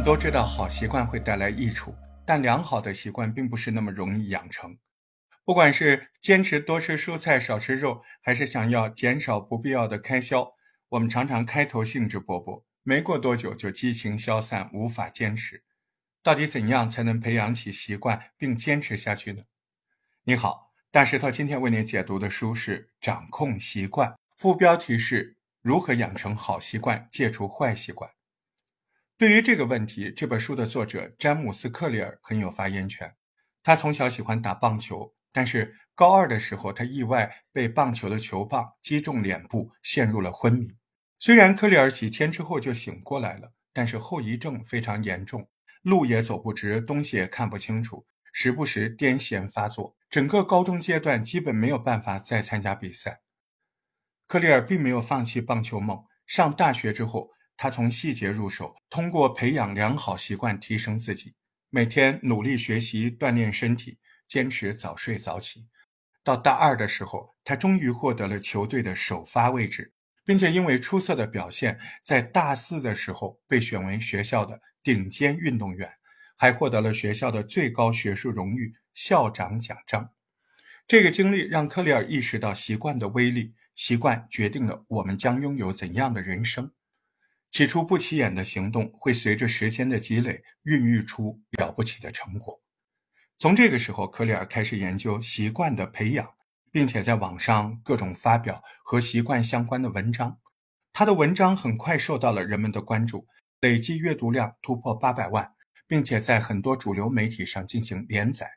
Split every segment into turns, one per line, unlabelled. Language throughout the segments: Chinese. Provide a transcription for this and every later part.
们都知道，好习惯会带来益处，但良好的习惯并不是那么容易养成。不管是坚持多吃蔬菜、少吃肉，还是想要减少不必要的开销，我们常常开头兴致勃勃，没过多久就激情消散，无法坚持。到底怎样才能培养起习惯并坚持下去呢？你好，大石头今天为你解读的书是《掌控习惯》，副标题是如何养成好习惯，戒除坏习惯。对于这个问题，这本书的作者詹姆斯·克里尔很有发言权。他从小喜欢打棒球，但是高二的时候，他意外被棒球的球棒击中脸部，陷入了昏迷。虽然克里尔几天之后就醒过来了，但是后遗症非常严重，路也走不直，东西也看不清楚，时不时癫痫发作。整个高中阶段基本没有办法再参加比赛。克里尔并没有放弃棒球梦，上大学之后。他从细节入手，通过培养良好习惯提升自己，每天努力学习锻炼身体，坚持早睡早起。到大二的时候，他终于获得了球队的首发位置，并且因为出色的表现，在大四的时候被选为学校的顶尖运动员，还获得了学校的最高学术荣誉——校长奖章。这个经历让克里尔意识到习惯的威力，习惯决定了我们将拥有怎样的人生。起初不起眼的行动，会随着时间的积累，孕育出了不起的成果。从这个时候，克里尔开始研究习惯的培养，并且在网上各种发表和习惯相关的文章。他的文章很快受到了人们的关注，累计阅读量突破八百万，并且在很多主流媒体上进行连载。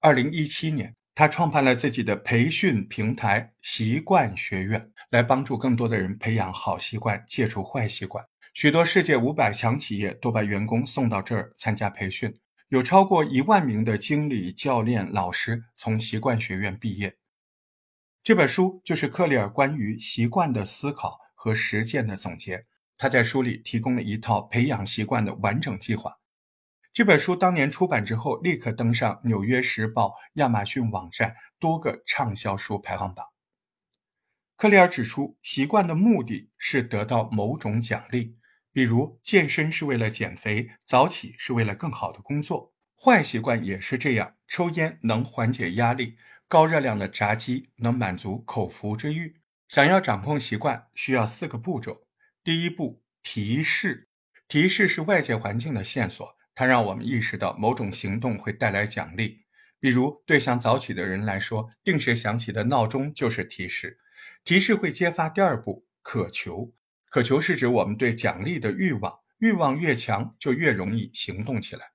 二零一七年，他创办了自己的培训平台——习惯学院，来帮助更多的人培养好习惯，戒除坏习惯。许多世界五百强企业都把员工送到这儿参加培训，有超过一万名的经理、教练、老师从习惯学院毕业。这本书就是克里尔关于习惯的思考和实践的总结。他在书里提供了一套培养习惯的完整计划。这本书当年出版之后，立刻登上《纽约时报》、亚马逊网站多个畅销书排行榜。克里尔指出，习惯的目的是得到某种奖励。比如健身是为了减肥，早起是为了更好的工作。坏习惯也是这样，抽烟能缓解压力，高热量的炸鸡能满足口腹之欲。想要掌控习惯，需要四个步骤。第一步，提示。提示是外界环境的线索，它让我们意识到某种行动会带来奖励。比如，对想早起的人来说，定时响起的闹钟就是提示。提示会揭发第二步，渴求。渴求是指我们对奖励的欲望，欲望越强，就越容易行动起来。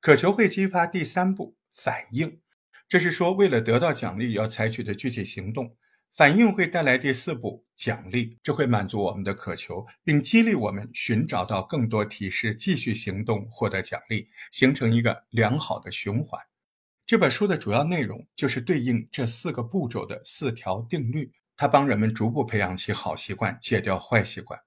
渴求会激发第三步反应，这是说为了得到奖励要采取的具体行动。反应会带来第四步奖励，这会满足我们的渴求，并激励我们寻找到更多提示，继续行动，获得奖励，形成一个良好的循环。这本书的主要内容就是对应这四个步骤的四条定律。它帮人们逐步培养起好习惯，戒掉坏习惯。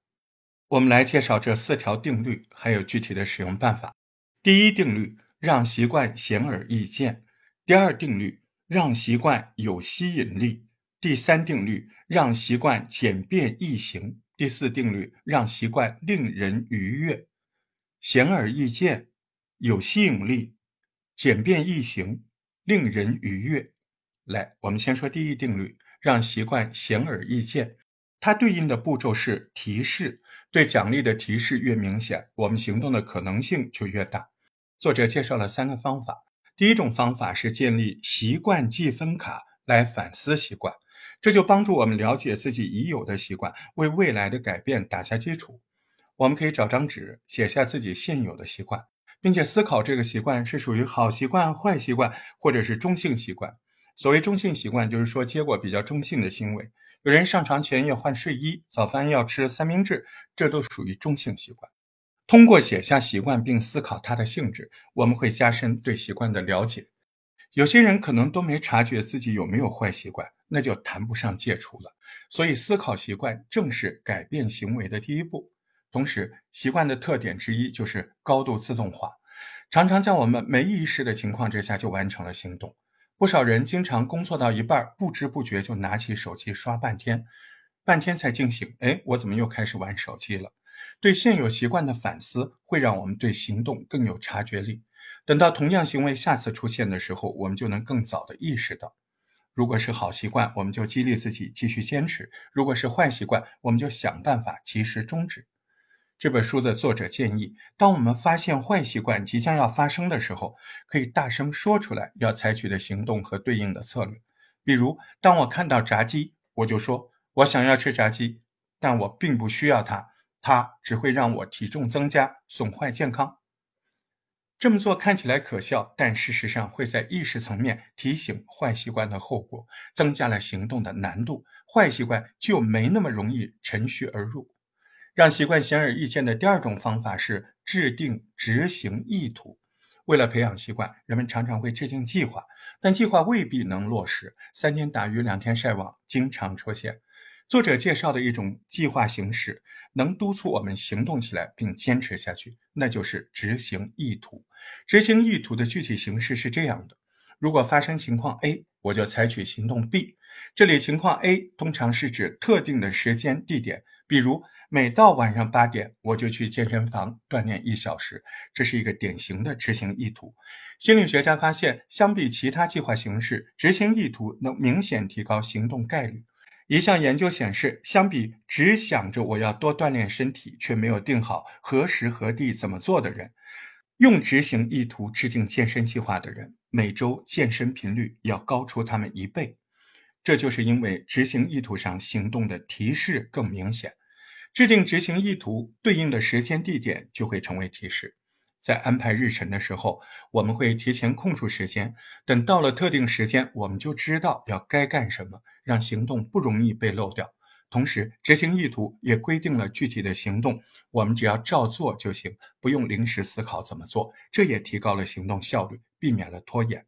我们来介绍这四条定律，还有具体的使用办法。第一定律，让习惯显而易见；第二定律，让习惯有吸引力；第三定律，让习惯简便易行；第四定律，让习惯令人愉悦。显而易见，有吸引力，简便易行，令人愉悦。来，我们先说第一定律。让习惯显而易见，它对应的步骤是提示。对奖励的提示越明显，我们行动的可能性就越大。作者介绍了三个方法。第一种方法是建立习惯记分卡来反思习惯，这就帮助我们了解自己已有的习惯，为未来的改变打下基础。我们可以找张纸，写下自己现有的习惯，并且思考这个习惯是属于好习惯、坏习惯，或者是中性习惯。所谓中性习惯，就是说结果比较中性的行为。有人上床前要换睡衣，早饭要吃三明治，这都属于中性习惯。通过写下习惯并思考它的性质，我们会加深对习惯的了解。有些人可能都没察觉自己有没有坏习惯，那就谈不上戒除了。所以，思考习惯正是改变行为的第一步。同时，习惯的特点之一就是高度自动化，常常在我们没意识的情况之下就完成了行动。不少人经常工作到一半，不知不觉就拿起手机刷半天，半天才惊醒，哎，我怎么又开始玩手机了？对现有习惯的反思会让我们对行动更有察觉力。等到同样行为下次出现的时候，我们就能更早的意识到。如果是好习惯，我们就激励自己继续坚持；如果是坏习惯，我们就想办法及时终止。这本书的作者建议，当我们发现坏习惯即将要发生的时候，可以大声说出来要采取的行动和对应的策略。比如，当我看到炸鸡，我就说：“我想要吃炸鸡，但我并不需要它，它只会让我体重增加，损坏健康。”这么做看起来可笑，但事实上会在意识层面提醒坏习惯的后果，增加了行动的难度，坏习惯就没那么容易趁虚而入。让习惯显而易见的第二种方法是制定执行意图。为了培养习惯，人们常常会制定计划，但计划未必能落实。三天打鱼两天晒网经常出现。作者介绍的一种计划形式，能督促我们行动起来并坚持下去，那就是执行意图。执行意图的具体形式是这样的：如果发生情况 A，我就采取行动 B。这里情况 A 通常是指特定的时间地点。比如，每到晚上八点，我就去健身房锻炼一小时，这是一个典型的执行意图。心理学家发现，相比其他计划形式，执行意图能明显提高行动概率。一项研究显示，相比只想着我要多锻炼身体，却没有定好何时何地怎么做的人，用执行意图制定健身计划的人，每周健身频率要高出他们一倍。这就是因为执行意图上行动的提示更明显。制定执行意图对应的时间地点就会成为提示，在安排日程的时候，我们会提前空出时间，等到了特定时间，我们就知道要该干什么，让行动不容易被漏掉。同时，执行意图也规定了具体的行动，我们只要照做就行，不用临时思考怎么做，这也提高了行动效率，避免了拖延。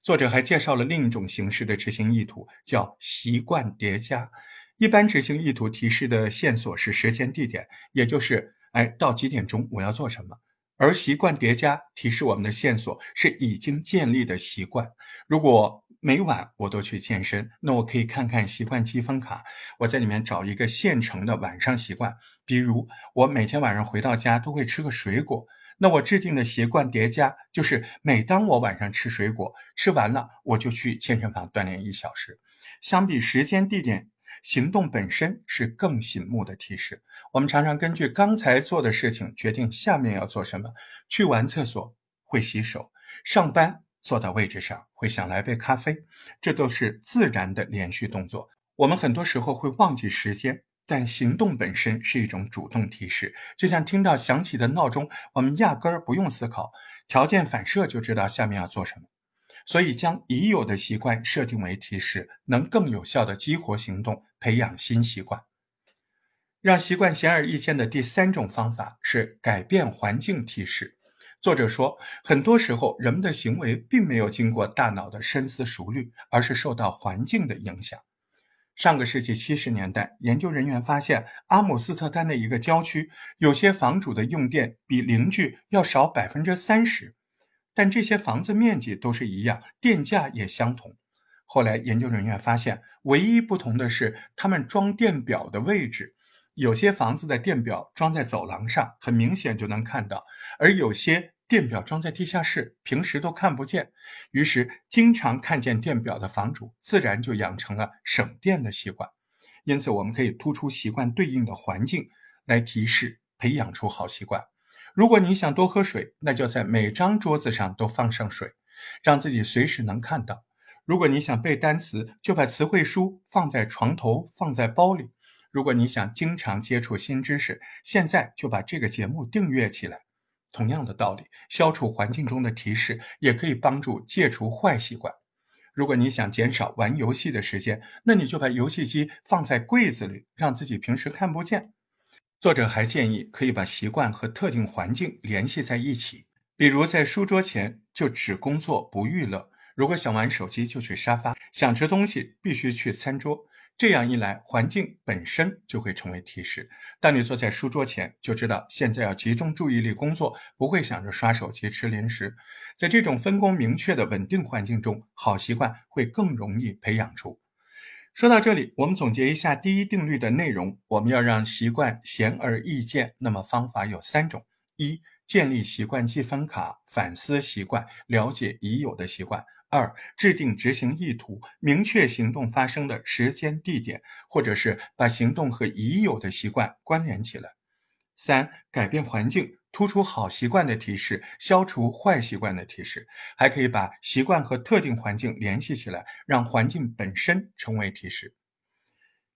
作者还介绍了另一种形式的执行意图，叫习惯叠加。一般执行意图提示的线索是时间、地点，也就是，哎，到几点钟我要做什么。而习惯叠加提示我们的线索是已经建立的习惯。如果每晚我都去健身，那我可以看看习惯积分卡，我在里面找一个现成的晚上习惯。比如，我每天晚上回到家都会吃个水果，那我制定的习惯叠加就是，每当我晚上吃水果，吃完了我就去健身房锻炼一小时。相比时间、地点。行动本身是更醒目的提示。我们常常根据刚才做的事情决定下面要做什么。去完厕所会洗手，上班坐到位置上会想来杯咖啡，这都是自然的连续动作。我们很多时候会忘记时间，但行动本身是一种主动提示。就像听到响起的闹钟，我们压根儿不用思考，条件反射就知道下面要做什么。所以，将已有的习惯设定为提示，能更有效的激活行动，培养新习惯。让习惯显而易见的第三种方法是改变环境提示。作者说，很多时候人们的行为并没有经过大脑的深思熟虑，而是受到环境的影响。上个世纪七十年代，研究人员发现，阿姆斯特丹的一个郊区，有些房主的用电比邻居要少百分之三十。但这些房子面积都是一样，电价也相同。后来研究人员发现，唯一不同的是他们装电表的位置。有些房子的电表装在走廊上，很明显就能看到；而有些电表装在地下室，平时都看不见。于是，经常看见电表的房主，自然就养成了省电的习惯。因此，我们可以突出习惯对应的环境，来提示培养出好习惯。如果你想多喝水，那就在每张桌子上都放上水，让自己随时能看到。如果你想背单词，就把词汇书放在床头，放在包里。如果你想经常接触新知识，现在就把这个节目订阅起来。同样的道理，消除环境中的提示，也可以帮助戒除坏习惯。如果你想减少玩游戏的时间，那你就把游戏机放在柜子里，让自己平时看不见。作者还建议可以把习惯和特定环境联系在一起，比如在书桌前就只工作不娱乐；如果想玩手机就去沙发，想吃东西必须去餐桌。这样一来，环境本身就会成为提示。当你坐在书桌前，就知道现在要集中注意力工作，不会想着刷手机、吃零食。在这种分工明确的稳定环境中，好习惯会更容易培养出。说到这里，我们总结一下第一定律的内容：我们要让习惯显而易见。那么方法有三种：一、建立习惯积分卡，反思习惯，了解已有的习惯；二、制定执行意图，明确行动发生的时间、地点，或者是把行动和已有的习惯关联起来；三、改变环境。突出好习惯的提示，消除坏习惯的提示，还可以把习惯和特定环境联系起来，让环境本身成为提示。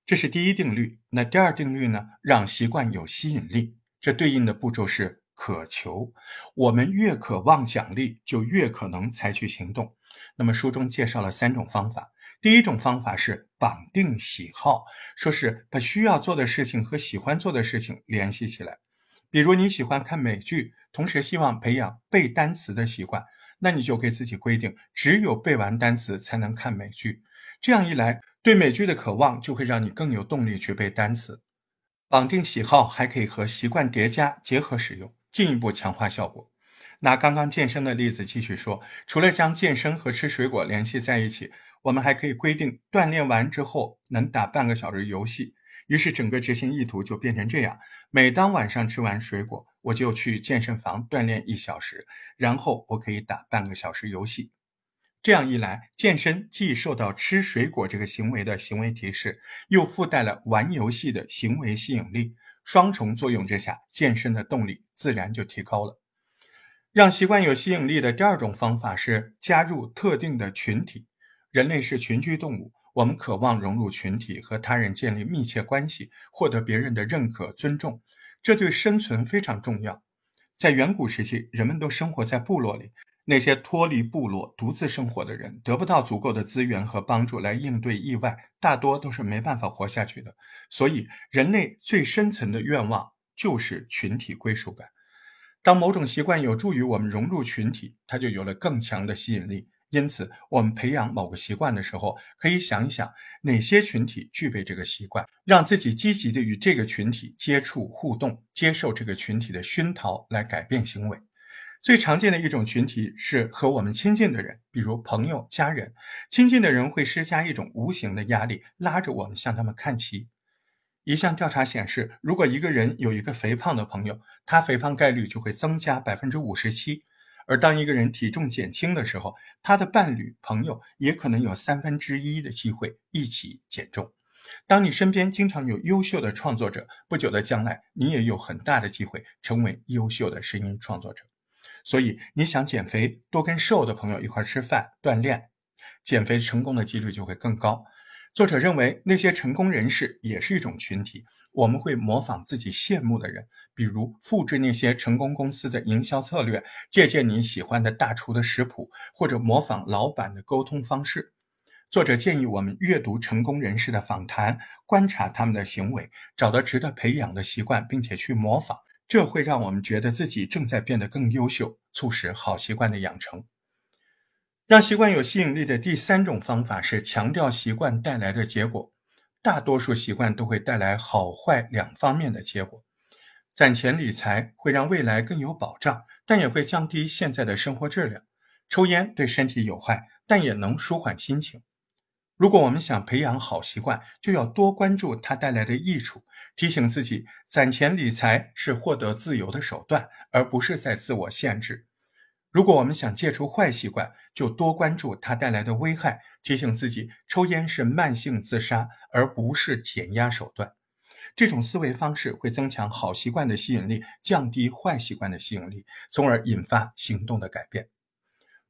这是第一定律。那第二定律呢？让习惯有吸引力。这对应的步骤是渴求。我们越渴望奖励，就越可能采取行动。那么书中介绍了三种方法。第一种方法是绑定喜好，说是把需要做的事情和喜欢做的事情联系起来。比如你喜欢看美剧，同时希望培养背单词的习惯，那你就给自己规定，只有背完单词才能看美剧。这样一来，对美剧的渴望就会让你更有动力去背单词。绑定喜好还可以和习惯叠加结合使用，进一步强化效果。拿刚刚健身的例子继续说，除了将健身和吃水果联系在一起，我们还可以规定锻炼完之后能打半个小时游戏。于是整个执行意图就变成这样：每当晚上吃完水果，我就去健身房锻炼一小时，然后我可以打半个小时游戏。这样一来，健身既受到吃水果这个行为的行为提示，又附带了玩游戏的行为吸引力，双重作用之下，健身的动力自然就提高了。让习惯有吸引力的第二种方法是加入特定的群体。人类是群居动物。我们渴望融入群体，和他人建立密切关系，获得别人的认可、尊重，这对生存非常重要。在远古时期，人们都生活在部落里，那些脱离部落、独自生活的人，得不到足够的资源和帮助来应对意外，大多都是没办法活下去的。所以，人类最深层的愿望就是群体归属感。当某种习惯有助于我们融入群体，它就有了更强的吸引力。因此，我们培养某个习惯的时候，可以想一想哪些群体具备这个习惯，让自己积极的与这个群体接触互动，接受这个群体的熏陶，来改变行为。最常见的一种群体是和我们亲近的人，比如朋友、家人。亲近的人会施加一种无形的压力，拉着我们向他们看齐。一项调查显示，如果一个人有一个肥胖的朋友，他肥胖概率就会增加百分之五十七。而当一个人体重减轻的时候，他的伴侣、朋友也可能有三分之一的机会一起减重。当你身边经常有优秀的创作者，不久的将来，你也有很大的机会成为优秀的声音创作者。所以，你想减肥，多跟瘦的朋友一块吃饭、锻炼，减肥成功的几率就会更高。作者认为，那些成功人士也是一种群体。我们会模仿自己羡慕的人，比如复制那些成功公司的营销策略，借鉴你喜欢的大厨的食谱，或者模仿老板的沟通方式。作者建议我们阅读成功人士的访谈，观察他们的行为，找到值得培养的习惯，并且去模仿。这会让我们觉得自己正在变得更优秀，促使好习惯的养成。让习惯有吸引力的第三种方法是强调习惯带来的结果。大多数习惯都会带来好坏两方面的结果。攒钱理财会让未来更有保障，但也会降低现在的生活质量。抽烟对身体有害，但也能舒缓心情。如果我们想培养好习惯，就要多关注它带来的益处，提醒自己攒钱理财是获得自由的手段，而不是在自我限制。如果我们想戒除坏习惯，就多关注它带来的危害，提醒自己抽烟是慢性自杀，而不是减压手段。这种思维方式会增强好习惯的吸引力，降低坏习惯的吸引力，从而引发行动的改变。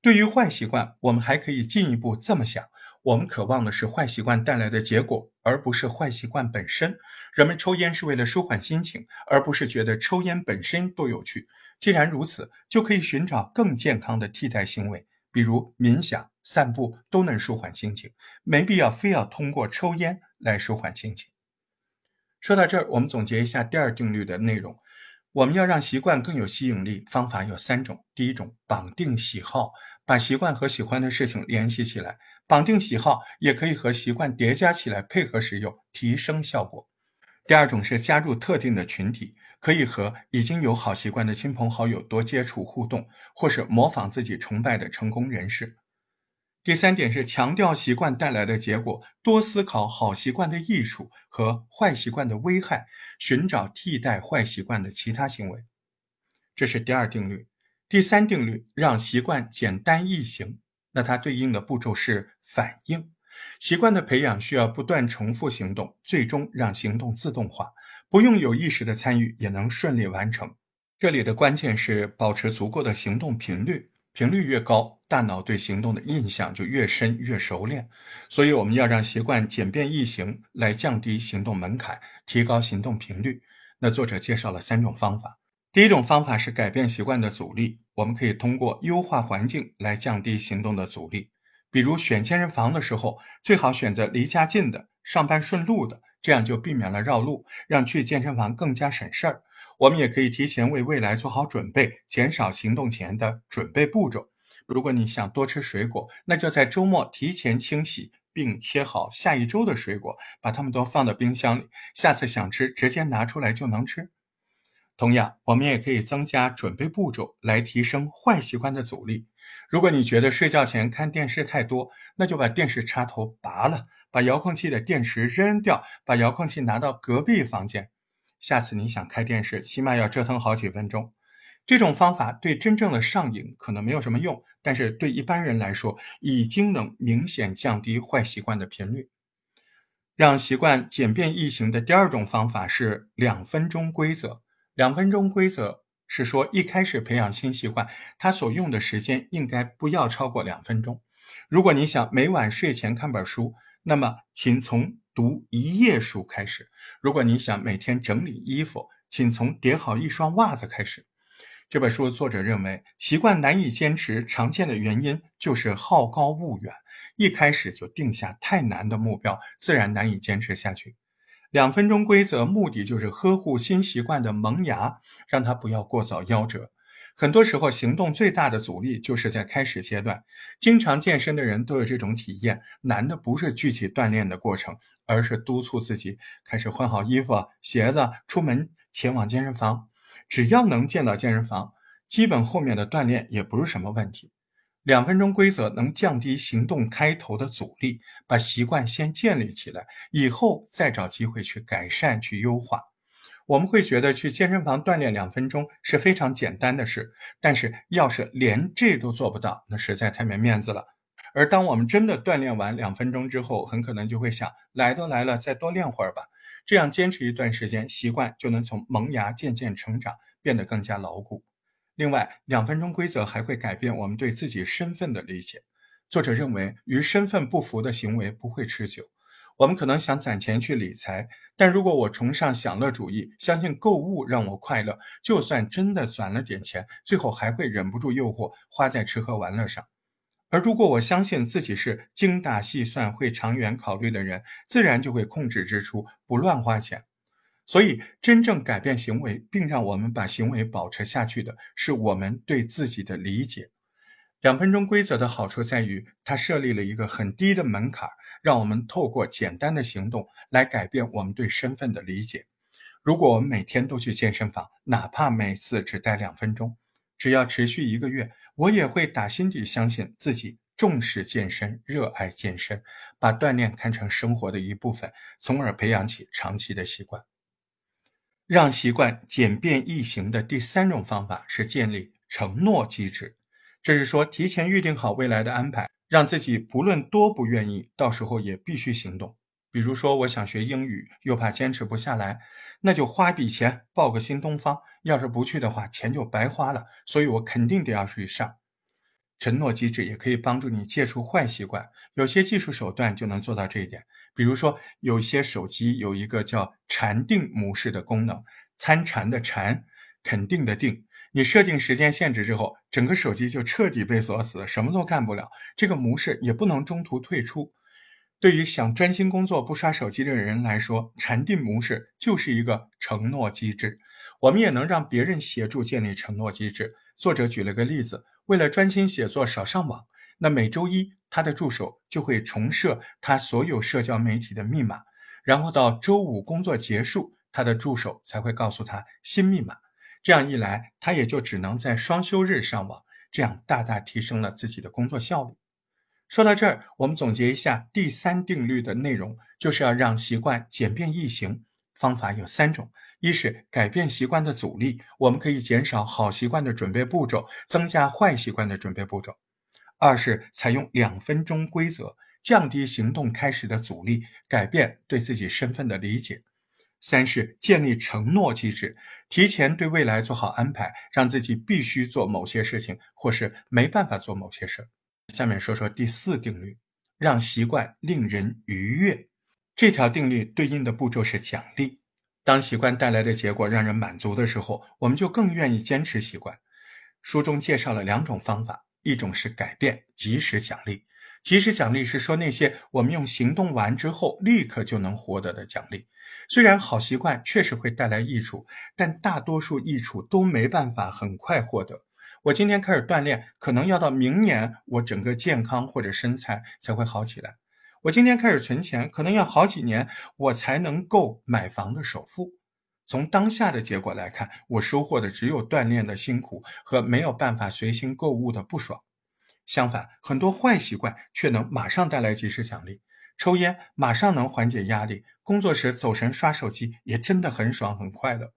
对于坏习惯，我们还可以进一步这么想。我们渴望的是坏习惯带来的结果，而不是坏习惯本身。人们抽烟是为了舒缓心情，而不是觉得抽烟本身多有趣。既然如此，就可以寻找更健康的替代行为，比如冥想、散步，都能舒缓心情，没必要非要通过抽烟来舒缓心情。说到这儿，我们总结一下第二定律的内容：我们要让习惯更有吸引力，方法有三种。第一种，绑定喜好，把习惯和喜欢的事情联系起来。绑定喜好也可以和习惯叠加起来配合使用，提升效果。第二种是加入特定的群体，可以和已经有好习惯的亲朋好友多接触互动，或是模仿自己崇拜的成功人士。第三点是强调习惯带来的结果，多思考好习惯的益处和坏习惯的危害，寻找替代坏习惯的其他行为。这是第二定律。第三定律让习惯简单易行，那它对应的步骤是反应。习惯的培养需要不断重复行动，最终让行动自动化，不用有意识的参与也能顺利完成。这里的关键是保持足够的行动频率。频率越高，大脑对行动的印象就越深越熟练。所以我们要让习惯简便易行，来降低行动门槛，提高行动频率。那作者介绍了三种方法。第一种方法是改变习惯的阻力，我们可以通过优化环境来降低行动的阻力。比如选健身房的时候，最好选择离家近的、上班顺路的，这样就避免了绕路，让去健身房更加省事儿。我们也可以提前为未来做好准备，减少行动前的准备步骤。如果你想多吃水果，那就在周末提前清洗并切好下一周的水果，把它们都放到冰箱里，下次想吃直接拿出来就能吃。同样，我们也可以增加准备步骤来提升坏习惯的阻力。如果你觉得睡觉前看电视太多，那就把电视插头拔了，把遥控器的电池扔掉，把遥控器拿到隔壁房间。下次你想开电视，起码要折腾好几分钟。这种方法对真正的上瘾可能没有什么用，但是对一般人来说，已经能明显降低坏习惯的频率。让习惯简便易行的第二种方法是两分钟规则。两分钟规则是说，一开始培养新习惯，它所用的时间应该不要超过两分钟。如果你想每晚睡前看本书，那么请从读一页书开始。如果你想每天整理衣服，请从叠好一双袜子开始。这本书作者认为，习惯难以坚持，常见的原因就是好高骛远，一开始就定下太难的目标，自然难以坚持下去。两分钟规则目的就是呵护新习惯的萌芽，让它不要过早夭折。很多时候，行动最大的阻力就是在开始阶段。经常健身的人都有这种体验：难的不是具体锻炼的过程，而是督促自己开始换好衣服、鞋子，出门前往健身房。只要能见到健身房，基本后面的锻炼也不是什么问题。两分钟规则能降低行动开头的阻力，把习惯先建立起来，以后再找机会去改善、去优化。我们会觉得去健身房锻炼两分钟是非常简单的事，但是要是连这都做不到，那实在太没面子了。而当我们真的锻炼完两分钟之后，很可能就会想：来都来了，再多练会儿吧。这样坚持一段时间，习惯就能从萌芽渐渐成长，变得更加牢固。另外，两分钟规则还会改变我们对自己身份的理解。作者认为，与身份不符的行为不会持久。我们可能想攒钱去理财，但如果我崇尚享乐主义，相信购物让我快乐，就算真的攒了点钱，最后还会忍不住诱惑花在吃喝玩乐上。而如果我相信自己是精打细算、会长远考虑的人，自然就会控制支出，不乱花钱。所以，真正改变行为，并让我们把行为保持下去的，是我们对自己的理解。两分钟规则的好处在于，它设立了一个很低的门槛。让我们透过简单的行动来改变我们对身份的理解。如果我们每天都去健身房，哪怕每次只待两分钟，只要持续一个月，我也会打心底相信自己重视健身、热爱健身，把锻炼看成生活的一部分，从而培养起长期的习惯。让习惯简便易行的第三种方法是建立承诺机制，这是说提前预定好未来的安排。让自己不论多不愿意，到时候也必须行动。比如说，我想学英语，又怕坚持不下来，那就花笔钱报个新东方。要是不去的话，钱就白花了。所以我肯定得要去上。承诺机制也可以帮助你戒除坏习惯，有些技术手段就能做到这一点。比如说，有些手机有一个叫禅定模式的功能，参禅的禅，肯定的定。你设定时间限制之后，整个手机就彻底被锁死，什么都干不了。这个模式也不能中途退出。对于想专心工作不刷手机的人来说，禅定模式就是一个承诺机制。我们也能让别人协助建立承诺机制。作者举了个例子：为了专心写作少上网，那每周一他的助手就会重设他所有社交媒体的密码，然后到周五工作结束，他的助手才会告诉他新密码。这样一来，他也就只能在双休日上网，这样大大提升了自己的工作效率。说到这儿，我们总结一下第三定律的内容，就是要让习惯简便易行。方法有三种：一是改变习惯的阻力，我们可以减少好习惯的准备步骤，增加坏习惯的准备步骤；二是采用两分钟规则，降低行动开始的阻力，改变对自己身份的理解；三是建立承诺机制，提前对未来做好安排，让自己必须做某些事情，或是没办法做某些事下面说说第四定律，让习惯令人愉悦。这条定律对应的步骤是奖励。当习惯带来的结果让人满足的时候，我们就更愿意坚持习惯。书中介绍了两种方法，一种是改变，及时奖励。及时奖励是说那些我们用行动完之后立刻就能获得的奖励。虽然好习惯确实会带来益处，但大多数益处都没办法很快获得。我今天开始锻炼，可能要到明年我整个健康或者身材才会好起来。我今天开始存钱，可能要好几年我才能够买房的首付。从当下的结果来看，我收获的只有锻炼的辛苦和没有办法随心购物的不爽。相反，很多坏习惯却能马上带来及时奖励。抽烟马上能缓解压力，工作时走神刷手机也真的很爽很快乐。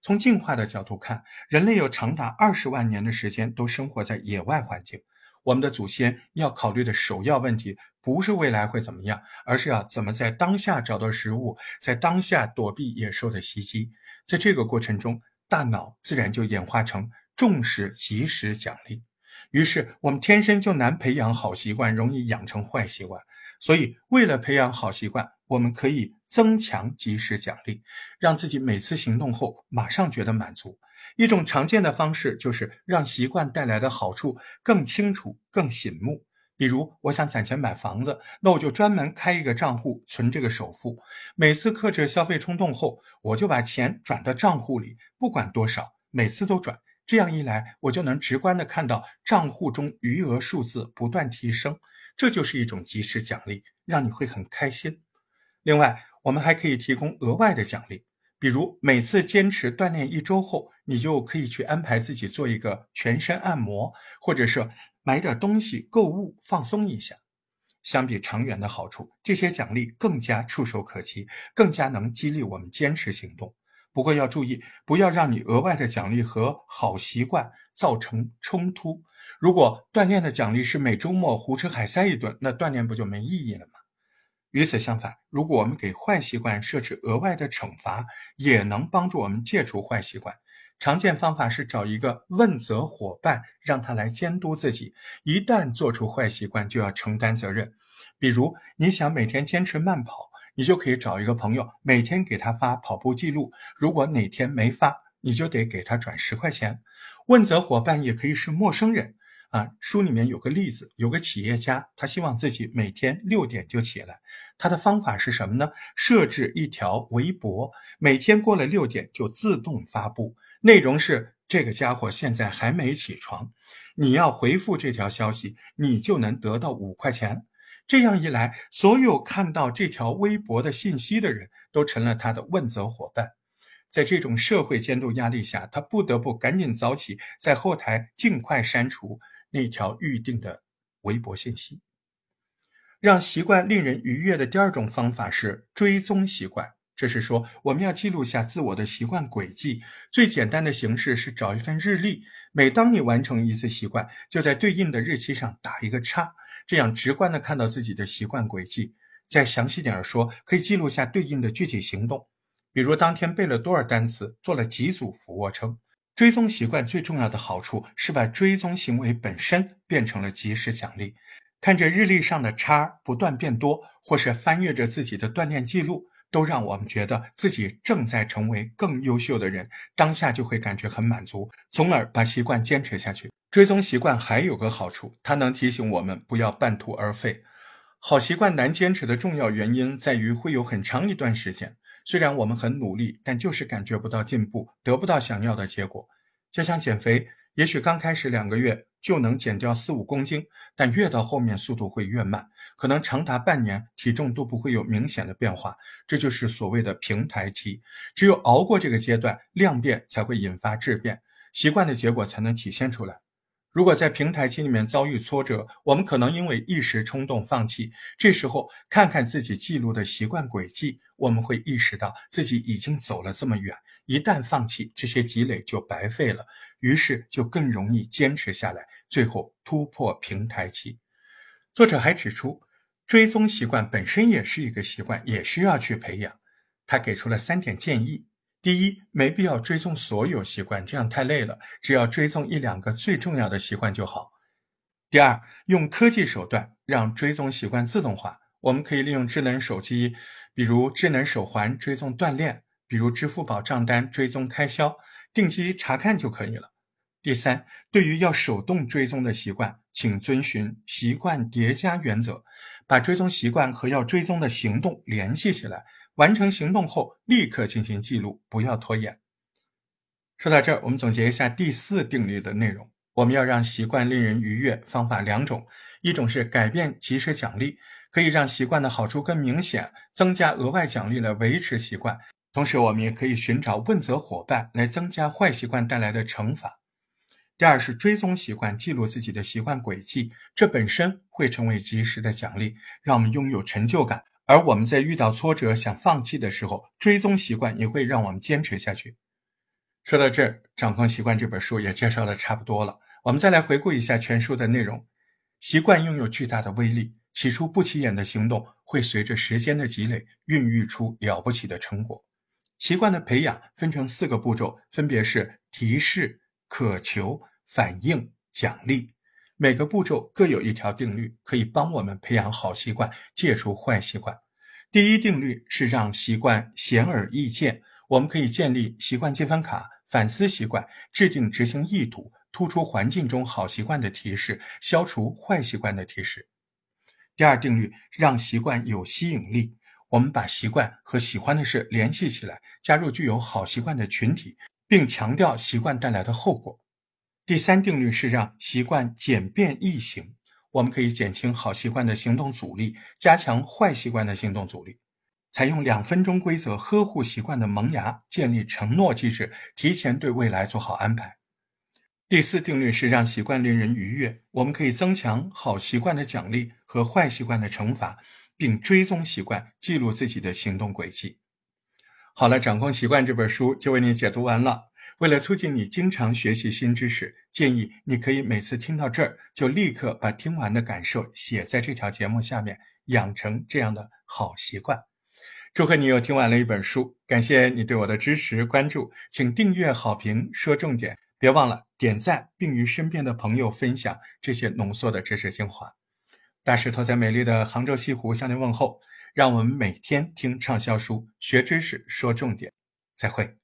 从进化的角度看，人类有长达二十万年的时间都生活在野外环境。我们的祖先要考虑的首要问题，不是未来会怎么样，而是要怎么在当下找到食物，在当下躲避野兽的袭击。在这个过程中，大脑自然就演化成重视及时奖励。于是，我们天生就难培养好习惯，容易养成坏习惯。所以，为了培养好习惯，我们可以增强及时奖励，让自己每次行动后马上觉得满足。一种常见的方式就是让习惯带来的好处更清楚、更醒目。比如，我想攒钱买房子，那我就专门开一个账户存这个首付。每次克制消费冲动后，我就把钱转到账户里，不管多少，每次都转。这样一来，我就能直观的看到账户中余额数字不断提升，这就是一种及时奖励，让你会很开心。另外，我们还可以提供额外的奖励。比如每次坚持锻炼一周后，你就可以去安排自己做一个全身按摩，或者是买点东西购物放松一下。相比长远的好处，这些奖励更加触手可及，更加能激励我们坚持行动。不过要注意，不要让你额外的奖励和好习惯造成冲突。如果锻炼的奖励是每周末胡吃海塞一顿，那锻炼不就没意义了吗？与此相反，如果我们给坏习惯设置额外的惩罚，也能帮助我们戒除坏习惯。常见方法是找一个问责伙伴，让他来监督自己。一旦做出坏习惯，就要承担责任。比如，你想每天坚持慢跑，你就可以找一个朋友，每天给他发跑步记录。如果哪天没发，你就得给他转十块钱。问责伙伴也可以是陌生人。啊，书里面有个例子，有个企业家，他希望自己每天六点就起来。他的方法是什么呢？设置一条微博，每天过了六点就自动发布，内容是这个家伙现在还没起床，你要回复这条消息，你就能得到五块钱。这样一来，所有看到这条微博的信息的人都成了他的问责伙伴。在这种社会监督压力下，他不得不赶紧早起，在后台尽快删除。那条预定的微博信息，让习惯令人愉悦的第二种方法是追踪习惯。这是说，我们要记录下自我的习惯轨迹。最简单的形式是找一份日历，每当你完成一次习惯，就在对应的日期上打一个叉，这样直观的看到自己的习惯轨迹。再详细点说，可以记录下对应的具体行动，比如当天背了多少单词，做了几组俯卧撑。追踪习惯最重要的好处是把追踪行为本身变成了及时奖励。看着日历上的叉不断变多，或是翻阅着自己的锻炼记录，都让我们觉得自己正在成为更优秀的人，当下就会感觉很满足，从而把习惯坚持下去。追踪习惯还有个好处，它能提醒我们不要半途而废。好习惯难坚持的重要原因在于会有很长一段时间。虽然我们很努力，但就是感觉不到进步，得不到想要的结果。就像减肥，也许刚开始两个月就能减掉四五公斤，但越到后面速度会越慢，可能长达半年体重都不会有明显的变化。这就是所谓的平台期。只有熬过这个阶段，量变才会引发质变，习惯的结果才能体现出来。如果在平台期里面遭遇挫折，我们可能因为一时冲动放弃。这时候看看自己记录的习惯轨迹，我们会意识到自己已经走了这么远。一旦放弃，这些积累就白费了，于是就更容易坚持下来，最后突破平台期。作者还指出，追踪习惯本身也是一个习惯，也需要去培养。他给出了三点建议。第一，没必要追踪所有习惯，这样太累了。只要追踪一两个最重要的习惯就好。第二，用科技手段让追踪习惯自动化。我们可以利用智能手机，比如智能手环追踪锻炼，比如支付宝账单追踪开销，定期查看就可以了。第三，对于要手动追踪的习惯，请遵循习惯叠加原则，把追踪习惯和要追踪的行动联系起来。完成行动后，立刻进行记录，不要拖延。说到这儿，我们总结一下第四定律的内容：我们要让习惯令人愉悦，方法两种，一种是改变及时奖励，可以让习惯的好处更明显，增加额外奖励来维持习惯；同时，我们也可以寻找问责伙伴来增加坏习惯带来的惩罚。第二是追踪习惯，记录自己的习惯轨迹，这本身会成为及时的奖励，让我们拥有成就感。而我们在遇到挫折想放弃的时候，追踪习惯也会让我们坚持下去。说到这儿，《掌控习惯》这本书也介绍的差不多了。我们再来回顾一下全书的内容。习惯拥有巨大的威力，起初不起眼的行动会随着时间的积累孕育出了不起的成果。习惯的培养分成四个步骤，分别是提示、渴求、反应、奖励。每个步骤各有一条定律，可以帮我们培养好习惯，戒除坏习惯。第一定律是让习惯显而易见，我们可以建立习惯积分卡，反思习惯，制定执行意图，突出环境中好习惯的提示，消除坏习惯的提示。第二定律让习惯有吸引力，我们把习惯和喜欢的事联系起来，加入具有好习惯的群体，并强调习惯带来的后果。第三定律是让习惯简便易行，我们可以减轻好习惯的行动阻力，加强坏习惯的行动阻力。采用两分钟规则呵护习惯的萌芽，建立承诺机制，提前对未来做好安排。第四定律是让习惯令人愉悦，我们可以增强好习惯的奖励和坏习惯的惩罚，并追踪习惯，记录自己的行动轨迹。好了，掌控习惯这本书就为你解读完了。为了促进你经常学习新知识，建议你可以每次听到这儿就立刻把听完的感受写在这条节目下面，养成这样的好习惯。祝贺你又听完了一本书，感谢你对我的支持关注，请订阅、好评、说重点，别忘了点赞，并与身边的朋友分享这些浓缩的知识精华。大石头在美丽的杭州西湖向您问候，让我们每天听畅销书，学知识，说重点，再会。